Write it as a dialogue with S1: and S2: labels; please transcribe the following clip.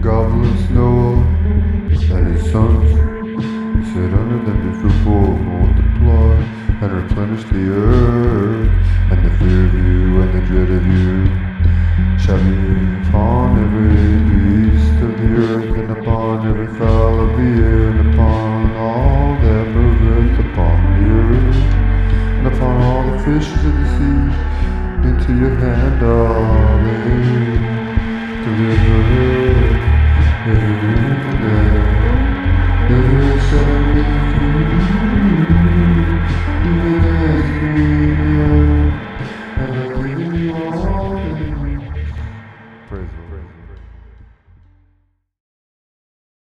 S1: goblin snow and his sons sit under them before you multiply and replenish the earth, and the fear of you and the dread of you shall be upon every beast of the earth, and upon every fowl of the air, and upon all that moveth upon the earth, and upon all the fishes of the sea. Into your hand are delivered. There shall be